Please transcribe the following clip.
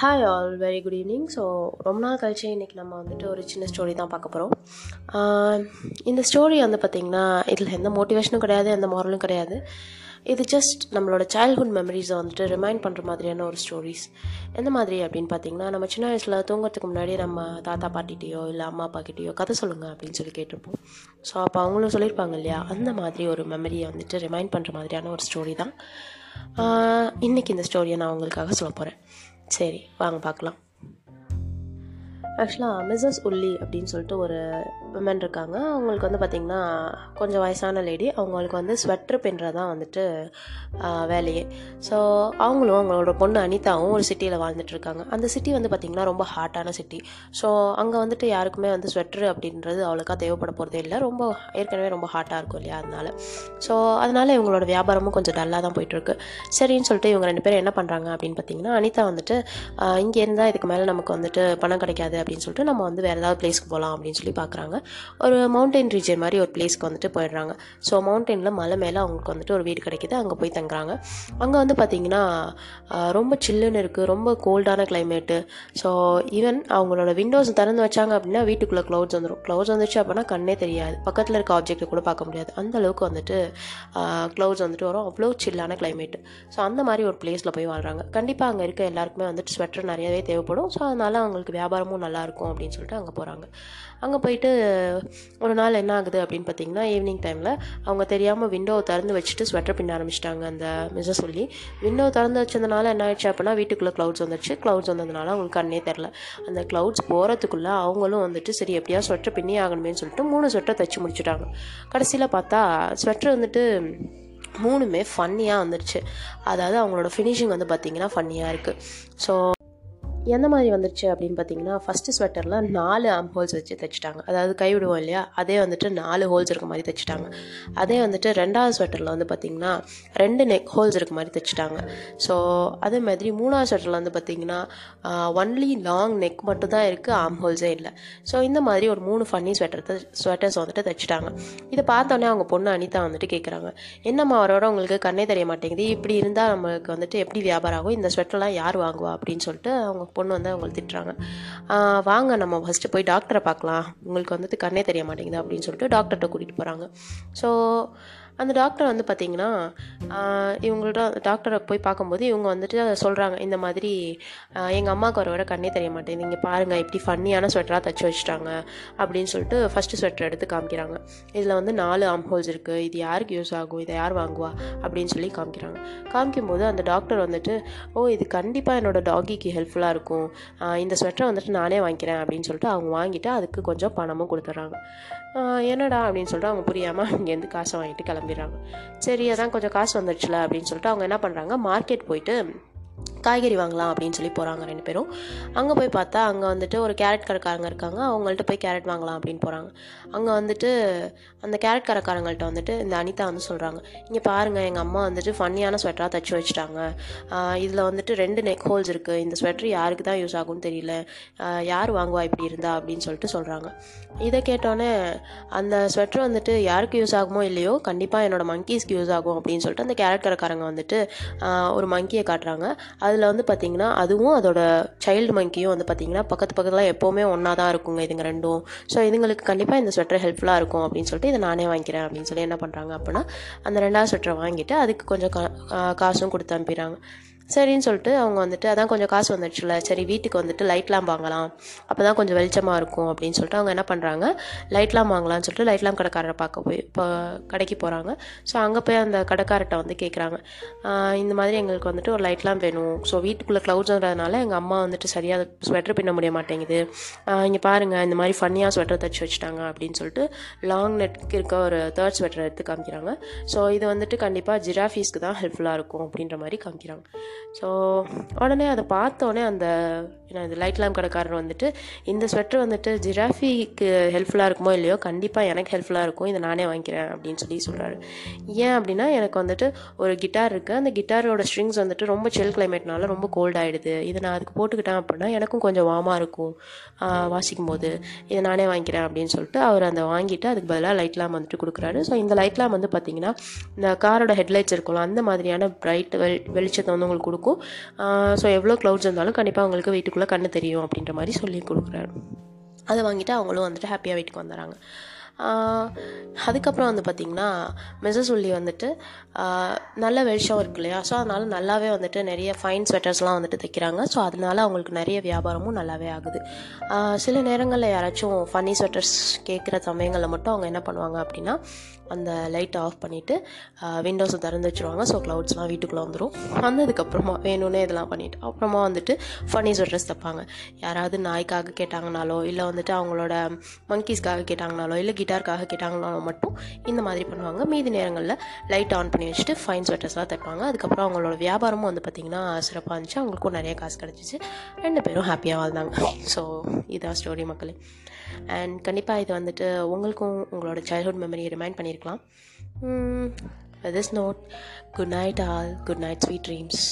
Hi all very good evening so ரொம்ப நாள் கழிச்சு இன்றைக்கி நம்ம வந்துட்டு ஒரு சின்ன ஸ்டோரி தான் பார்க்க போகிறோம் இந்த ஸ்டோரி வந்து பார்த்திங்கன்னா இதில் எந்த மோட்டிவேஷனும் கிடையாது எந்த மாரலும் கிடையாது. இது ஜஸ்ட் நம்மளோட சைல்ட்ஹுட் மெமரிஸை வந்துட்டு ரிமைண்ட் பண்ணுற மாதிரியான ஒரு ஸ்டோரிஸ் எந்த மாதிரி அப்படின்னு பார்த்தீங்கன்னா நம்ம சின்ன வயசில் தூங்குறதுக்கு முன்னாடி நம்ம தாத்தா பாட்டிகிட்டேயோ இல்லை அம்மா அப்பா கிட்டேயோ கதை சொல்லுங்கள் அப்படின்னு சொல்லி கேட்டிருப்போம். ஸோ அப்போ அவங்களும் சொல்லியிருப்பாங்க இல்லையா அந்த மாதிரி ஒரு மெமரியை வந்துட்டு ரிமைண்ட் பண்ணுற மாதிரியான ஒரு ஸ்டோரி தான். இன்றைக்கி இந்த ஸ்டோரியை நான் உங்களுக்காக சொல்ல போகிறேன் சரி வாங்க பார்க்கலாம். ஆக்சுவலாக மிஸ்ஸஸ் உள்ளி அப்படின்னு சொல்லிட்டு ஒரு விமன் இருக்காங்க. அவங்களுக்கு வந்து பார்த்திங்கன்னா கொஞ்சம் வயசான லேடி அவங்களுக்கு வந்து ஸ்வெட்ரு பின்னுறது தான் வந்துட்டு வேலையே. ஸோ அவங்களும் அவங்களோட பொண்ணு அனிதாவும் ஒரு சிட்டியில் வாழ்ந்துட்டுருக்காங்க. அந்த சிட்டி வந்து பார்த்திங்கன்னா ரொம்ப ஹாட்டான சிட்டி ஸோ அங்கே வந்துட்டு யாருக்குமே வந்து ஸ்வெட்ரு அப்படின்றது அவ்வளோக்கா தேவைப்பட போகிறதே இல்லை. ரொம்ப ஏற்கனவே ரொம்ப ஹாட்டாக இருக்கும் இல்லையா அதனால. ஸோ அதனால் இவங்களோட வியாபாரமும் கொஞ்சம் டல்லாக தான் போயிட்டுருக்கு. சரின்னு சொல்லிட்டு இவங்க ரெண்டு பேரும் என்ன பண்ணுறாங்க அப்படின்னு பார்த்தீங்கன்னா அனிதா வந்துட்டு இங்கே இருந்தால் இதுக்கு மேலே நமக்கு வந்துட்டு பணம் கிடைக்காது அப்படின்னு சொல்லிட்டு நம்ம வந்து வேறு ஏதாவது பிளேஸ்க்கு போகலாம் அப்படின்னு சொல்லி பார்க்குறாங்க ஒரு மவுண்டைன் ரீஜன் மாதிரி ஒரு பிளேஸ்க்கு வந்துட்டு போயிடுறாங்க. ஸோ மவுண்டெயினில் மலை மேலே அவங்களுக்கு வந்துட்டு ஒரு வீடு கிடைக்குது. அங்கே போய் தங்குறாங்க. அங்கே வந்து பார்த்திங்கன்னா ரொம்ப சில்லுன்னு இருக்குது ரொம்ப கோல்டான கிளைமேட்டு ஸோ ஈவன் அவங்களோட விண்டோஸ் திறந்து வச்சாங்க அப்படின்னா வீட்டுக்குள்ளே க்ளவுட்ஸ் வந்துடும் க்ளவுட்ஸ் வந்துச்சு அப்படின்னா கண்ணே தெரியாது. பக்கத்தில் இருக்க ஆப்ஜெக்ட்டை கூட பார்க்க முடியாது. அந்த அளவுக்கு வந்துட்டு க்ளவுட்ஸ் வந்துட்டு வரும். அவ்வளோ சில்லான கிளைமேட்டு ஸோ அந்த மாதிரி ஒரு பிளேஸில் போய் வாழ்கிறாங்க கண்டிப்பாக அங்கே இருக்க எல்லாருக்குமே வந்துட்டு ஸ்வெட்டர் நிறையவே தேவைப்படும். ஸோ அதனால் அவங்களுக்கு வியாபாரமும் நல்லாயிருக்கும் அப்படின்னு சொல்லிட்டு அங்கே போகிறாங்க அங்கே போயிட்டு ஒரு நாள் என்ன ஆகுது அப்படின்னு பார்த்தீங்கன்னா ஈவினிங் டைமில் அவங்க தெரியாமல் விண்டோவை திறந்து வச்சுட்டு ஸ்வெட்டர் பின்ன ஆரம்பிச்சிட்டாங்க அந்த மிஸ்ஸை சொல்லி. விண்டோ திறந்து வச்சதுனால என்ன ஆயிடுச்சு அப்படின்னா வீட்டுக்குள்ளே க்ளவுட்ஸ் வந்துடுச்சு க்ளவுட்ஸ் வந்ததுனால அவங்களுக்கு கண்ணே தெரில அந்த க்ளவுட்ஸ் போகிறதுக்குள்ளே அவங்களும் வந்துட்டு சரி எப்படியா ஸ்வெட்டர் பின்னி ஆகணுமேனு சொல்லிட்டு மூணு ஸ்வெட்டர் தைச்சு முடிச்சுட்டாங்க. கடைசியில் பார்த்தா ஸ்வெட்டர் வந்துட்டு மூணுமே ஃபன்னியாக வந்துடுச்சு அதாவது அவங்களோட ஃபினிஷிங் வந்து பார்த்திங்கன்னா ஃபன்னியாக இருக்குது ஸோ எந்த மாதிரி வந்துருச்சு அப்படின்னு பார்த்தீங்கன்னா ஃபஸ்ட்டு ஸ்வெட்டரில் நாலு ஆம் ஹோல்ஸ் வச்சு தைச்சிட்டாங்க. அதாவது கைவிடுவோம் இல்லையா? அதே வந்துட்டு நாலு ஹோல்ஸ் இருக்க மாதிரி தைச்சிட்டாங்க. அதே வந்துட்டு ரெண்டாவது ஸ்வெட்டரில் வந்து பார்த்திங்கன்னா ரெண்டு நெக் ஹோல்ஸ் இருக்க மாதிரி தைச்சிட்டாங்க. ஸோ அதே மாதிரி மூணாவது ஸ்வெட்டரில் வந்து பார்த்திங்கன்னா ஒன்லி லாங் நெக் மட்டும் தான் இருக்குது ஆம் ஹோல்ஸே இல்லை. ஸோ இந்த மாதிரி ஒரு மூணு ஃபன்னி ஸ்வெட்டர் ஸ்வெட்டர்ஸ் வந்துட்டு தைச்சிட்டாங்க. இதை பார்த்தோன்னே அவங்க பொண்ணு அனிதா வந்துட்டு கேட்குறாங்க என்னம்மா அவரோட உங்களுக்கு கண்ணே தெரிய மாட்டேங்குது? இப்படி இருந்தால் நம்மளுக்கு வந்துட்டு எப்படி வியாபாரம் ஆகும்? இந்த ஸ்வெட்டர்லாம் யார் வாங்குவா? அப்படின்னு சொல்லிட்டு அவங்க பொண்ணு வந்து அவங்களை திட்டுறாங்க. வாங்க நம்ம ஃபஸ்ட்டு போய் டாக்டரை பார்க்கலாம். உங்களுக்கு வந்துட்டு கண்ணே தெரிய மாட்டேங்குது அப்படின்னு சொல்லிட்டு டாக்டர்கிட்ட கூட்டிகிட்டு போகிறாங்க ஸோ அந்த டாக்டர் வந்து பார்த்திங்கன்னா இவங்கள்ட்ட டாக்டரை போய் பார்க்கும்போது இவங்க வந்துட்டு சொல்கிறாங்க இந்த மாதிரி எங்கள் அம்மாவுக்கு வர வர கண்ணே தெரிய மாட்டேங்குது. இங்கே பாருங்கள் இப்படி ஃபன்னியான ஸ்வெட்டராக தைச்சி வச்சுட்டாங்க அப்படின்னு சொல்லிட்டு ஃபஸ்ட்டு ஸ்வெட்டர் எடுத்து காமிக்கிறாங்க. இதில் வந்து நாலு ஆம் ஹோல்ஸ் இருக்குது இது யாருக்கு யூஸ் ஆகும்? இதை யார் வாங்குவா? அப்படின்னு சொல்லி காமிக்கிறாங்க. காமிக்கும்போது அந்த டாக்டர் வந்துட்டு ஓ இது கண்டிப்பாக என்னோடய டாகிக்கு ஹெல்ப்ஃபுல்லாக இருக்கும். இந்த ஸ்வெட்டரை வந்துட்டு நானே வாங்கிக்கிறேன். அப்படின்னு சொல்லிட்டு அவங்க வாங்கிட்டு அதுக்கு கொஞ்சம் பணமும் கொடுத்துட்றாங்க. என்னடா அப்படின்னு சொல்லிட்டு அவங்க புரியாமல் இங்கேருந்து காசை வாங்கிட்டு கிளம்பி கிளம்பிடுறாங்க. சரி அதான் கொஞ்சம் காசு வந்துடுச்சுல அப்படின்னு சொல்லிட்டு அவங்க என்ன பண்ணுறாங்க மார்க்கெட் போயிட்டு காய்கறி வாங்கலாம் அப்படின்னு சொல்லி போகிறாங்க ரெண்டு பேரும். அங்கே போய் பார்த்தா அங்கே வந்துட்டு ஒரு கேரட் கடைக்காரங்க இருக்காங்க. அவங்கள்ட்ட போய் கேரட் வாங்கலாம் அப்படின்னு போகிறாங்க அங்கே வந்துட்டு அந்த கேரட் கடைக்காரங்கள்ட்ட வந்துட்டு இந்த அனிதா வந்து சொல்கிறாங்க இங்கே பாருங்கள் எங்கள் அம்மா வந்துட்டு ஃபன்னியான ஸ்வெட்டராக தைச்சி வச்சுட்டாங்க. இதில் வந்துட்டு ரெண்டு நெக் ஹோல்ஸ் இருக்குது இந்த ஸ்வெட்டர் யாருக்கு தான் யூஸ் ஆகும்னு தெரியல. யார் வாங்குவா இப்படி இருந்தா அப்படின்னு சொல்லிட்டு சொல்கிறாங்க இதை கேட்டோன்னே அந்த ஸ்வெட்டர் வந்துட்டு யாருக்கு யூஸ் ஆகுமோ இல்லையோ கண்டிப்பாக என்னோடய மங்கீஸ்க்கு யூஸ் ஆகும் அப்படின்னு சொல்லிட்டு அந்த கேரட் கடைக்காரங்க வந்துட்டு ஒரு மங்கியை காட்டுறாங்க. அதில் வந்து பார்த்திங்கன்னா அதுவும் அதோட சைல்டு மங்கியும் வந்து பார்த்திங்கன்னா பக்கத்து பக்கத்தில் எப்போவுமே ஒன்றா தான் இருக்குங்க இதுங்க ரெண்டும். ஸோ இதுங்களுக்கு கண்டிப்பாக இந்த ஸ்வெட்டர் ஹெல்ப்ஃபுல்லாக இருக்கும் அப்படின்னு சொல்லிட்டு இதை நானே வாங்கிக்கிறேன் அப்படின்னு சொல்லி என்ன பண்ணுறாங்க அப்படின்னா அந்த ரெண்டாவது ஸ்வெட்டரை வாங்கிட்டு அதுக்கு கொஞ்சம் கா காசும் கொடுத்து அனுப்பிடுறாங்க. சரின்னு சொல்லிட்டு அவங்க வந்துட்டு அதான் கொஞ்சம் காசு வந்துடுச்சுல சரி வீட்டுக்கு வந்துட்டு லைட்லாம் வாங்கலாம். அப்போ தான் கொஞ்சம் வெளிச்சமாக இருக்கும் அப்படின்னு சொல்லிட்டு அவங்க என்ன பண்ணுறாங்க லைட்லாம் வாங்கலாம்னு சொல்லிட்டு லைட்லாம் கடைக்காரரை பார்க்க போய் இப்போ கடைக்கு போகிறாங்க ஸோ அங்கே போய் அந்த கடைக்காரர்கிட்ட வந்து கேட்குறாங்க இந்த மாதிரி எங்களுக்கு வந்துட்டு ஒரு லைட்லாம் வேணும். ஸோ வீட்டுக்குள்ளே க்ளவுட்ஸ்ன்றதுனால எங்கள் அம்மா வந்துட்டு சரியாக ஸ்வெட்டர் பின்ன முடிய மாட்டேங்குது. இங்கே பாருங்கள் இந்த மாதிரி ஃபன்னியாக ஸ்வெட்டர் தைச்சி வச்சுட்டாங்க அப்படின்னு சொல்லிட்டு லாங் நெட்க்கு இருக்க ஒரு தேர்ட் ஸ்வெட்டர் எடுத்து காமிக்கிறாங்க. ஸோ இது வந்துட்டு கண்டிப்பாக ஜிராஃபீஸ்க்கு தான் ஹெல்ப்ஃபுல்லாக இருக்கும் அப்படின்ற மாதிரி காமிக்கிறாங்க. ஸோ உடனே அதை பார்த்தோன்னே அந்த ஏன்னா இது லைட் லேம்ப் கடைக்காரர் வந்துட்டு இந்த ஸ்வெட்டர் வந்துட்டு ஜிராஃபிக்கு ஹெல்ப்ஃபுல்லாக இருக்குமோ இல்லையோ கண்டிப்பாக எனக்கு ஹெல்ப்ஃபுல்லாக இருக்கும். இதை நானே வாங்கிக்கிறேன் அப்படின்னு சொல்லி சொல்கிறாரு ஏன் அப்படின்னா எனக்கு வந்துட்டு ஒரு கிட்டார் இருக்குது அந்த கிட்டாரோட ஸ்ட்ரிங்ஸ் வந்துட்டு ரொம்ப செல் கிளைமேட்னால ரொம்ப கோல்ட் ஆகிடுது இதை நான் அதுக்கு போட்டுக்கிட்டேன் அப்படின்னா எனக்கும் கொஞ்சம் வார்மாக இருக்கும். வாசிக்கும் போது இதை நானே வாங்கிக்கிறேன் அப்படின்னு சொல்லிட்டு அவர் அந்த வாங்கிட்டு அதுக்கு பதிலாக லைட் லேம்ப் வந்துட்டு கொடுக்குறாரு. ஸோ இந்த லைட் லேம்ப் வந்து பார்த்தீங்கன்னா இந்த காரோட ஹெட்லைட்ஸ் இருக்கும்ல அந்த மாதிரியான பிரைட் வெளிச்சத்தை வந்து உங்களுக்கு கொடுக்கும். ஸோ எவ்வளோ க்ளவுட்ஸ் இருந்தாலும் கண்டிப்பாக அவங்களுக்கு வீட்டுக்குள்ளே கண்ணு தெரியும் அப்படின்ற மாதிரி சொல்லி கொடுக்குறாரு. அதை வாங்கிட்டு அவங்களும் வந்துட்டு ஹாப்பியாக வீட்டுக்கு வந்துடுறாங்க. அதுக்கப்புறம் வந்து பார்த்திங்கன்னா மிஸ்ஸஸ் உள்ளி வந்துட்டு நல்ல வெளிச்சம் இருக்கு இல்லையா? ஸோ அதனால் நல்லாவே வந்துட்டு நிறைய ஃபைன் ஸ்வெட்டர்ஸ்லாம் வந்துட்டு தைக்கிறாங்க. ஸோ அதனால அவங்களுக்கு நிறைய வியாபாரமும் நல்லாவே ஆகுது. சில நேரங்களில் யாராச்சும் ஃபன்னி ஸ்வெட்டர்ஸ் கேட்குற சமயங்களில் மட்டும் அவங்க என்ன பண்ணுவாங்க அப்படின்னா அந்த லைட்டை ஆஃப் பண்ணிவிட்டு விண்டோஸை திறந்து வச்சுருவாங்க. ஸோ க்ளவுட்ஸ்லாம் வீட்டுக்குள்ளே வந்துடும் வந்ததுக்கப்புறமா வேணும்னே இதெல்லாம் பண்ணிவிட்டு அப்புறமா வந்துட்டு ஃபன்னி ஸ்வெட்டர்ஸ் தைப்பாங்க. யாராவது நாய்க்காக கேட்டாங்கனாலோ இல்லை வந்துட்டு அவங்களோட மங்கீஸ்க்காக கேட்டாங்கனாலோ இல்லை கிட்டாருக்காக கேட்டாங்கனாலும் மட்டும் இந்த மாதிரி பண்ணுவாங்க. மீதி நேரங்களில் லைட் ஆன் பண்ணி வச்சுட்டு ஃபைன் ஸ்வெட்டர்ஸ்லாம் தைப்பாங்க. அதுக்கப்புறம் அவங்களோட வியாபாரமும் வந்து பார்த்திங்கன்னா சிறப்பாக இருந்துச்சு. அவங்களுக்கும் நிறைய காசு கிடச்சிச்சு. ரெண்டு பேரும் ஹாப்பியாக வாழ்ந்தாங்க. ஸோ இதான் ஸ்டோரி மக்களே. அண்ட் கண்டிப்பாக இது வந்துட்டு உங்களுக்கும் உங்களோட சைல்ட்ஹுட் மெமரியை ரிமைண்ட் பண்ணியிருக்கலாம் this note good night all good night sweet dreams